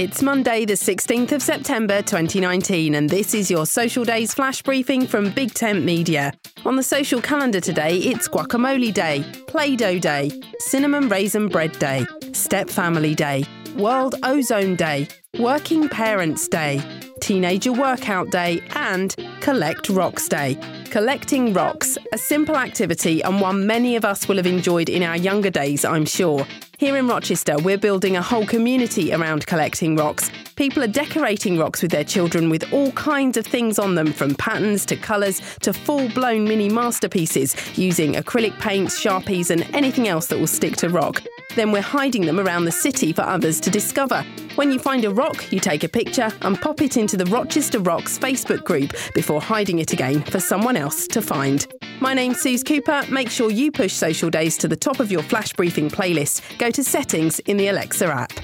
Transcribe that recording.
It's Monday, the 16th of September 2019, and this is your Social Days flash briefing from Big Tent Media. On the social calendar today, it's Guacamole Day, Play Doh Day, Cinnamon Raisin Bread Day, Step Family Day, World Ozone Day, Working Parents Day, Teenager Workout Day, and Collect Rocks Day. Collecting rocks, a simple activity and one many of us will have enjoyed in our younger days, I'm sure. Here in Rochester, we're building a whole community around collecting rocks. People are decorating rocks with their children with all kinds of things on them, from patterns to colours to full blown mini masterpieces, using acrylic paints, sharpies, and anything else that will stick to rock. Then we're hiding them around the city for others to discover. When you find a rock, you take a picture and pop it into the Rochester Rocks Facebook group before hiding it again for someone else to find. My name's Suze Cooper. Make sure you push Social Days to the top of your flash briefing playlist. Go to settings in the Alexa app.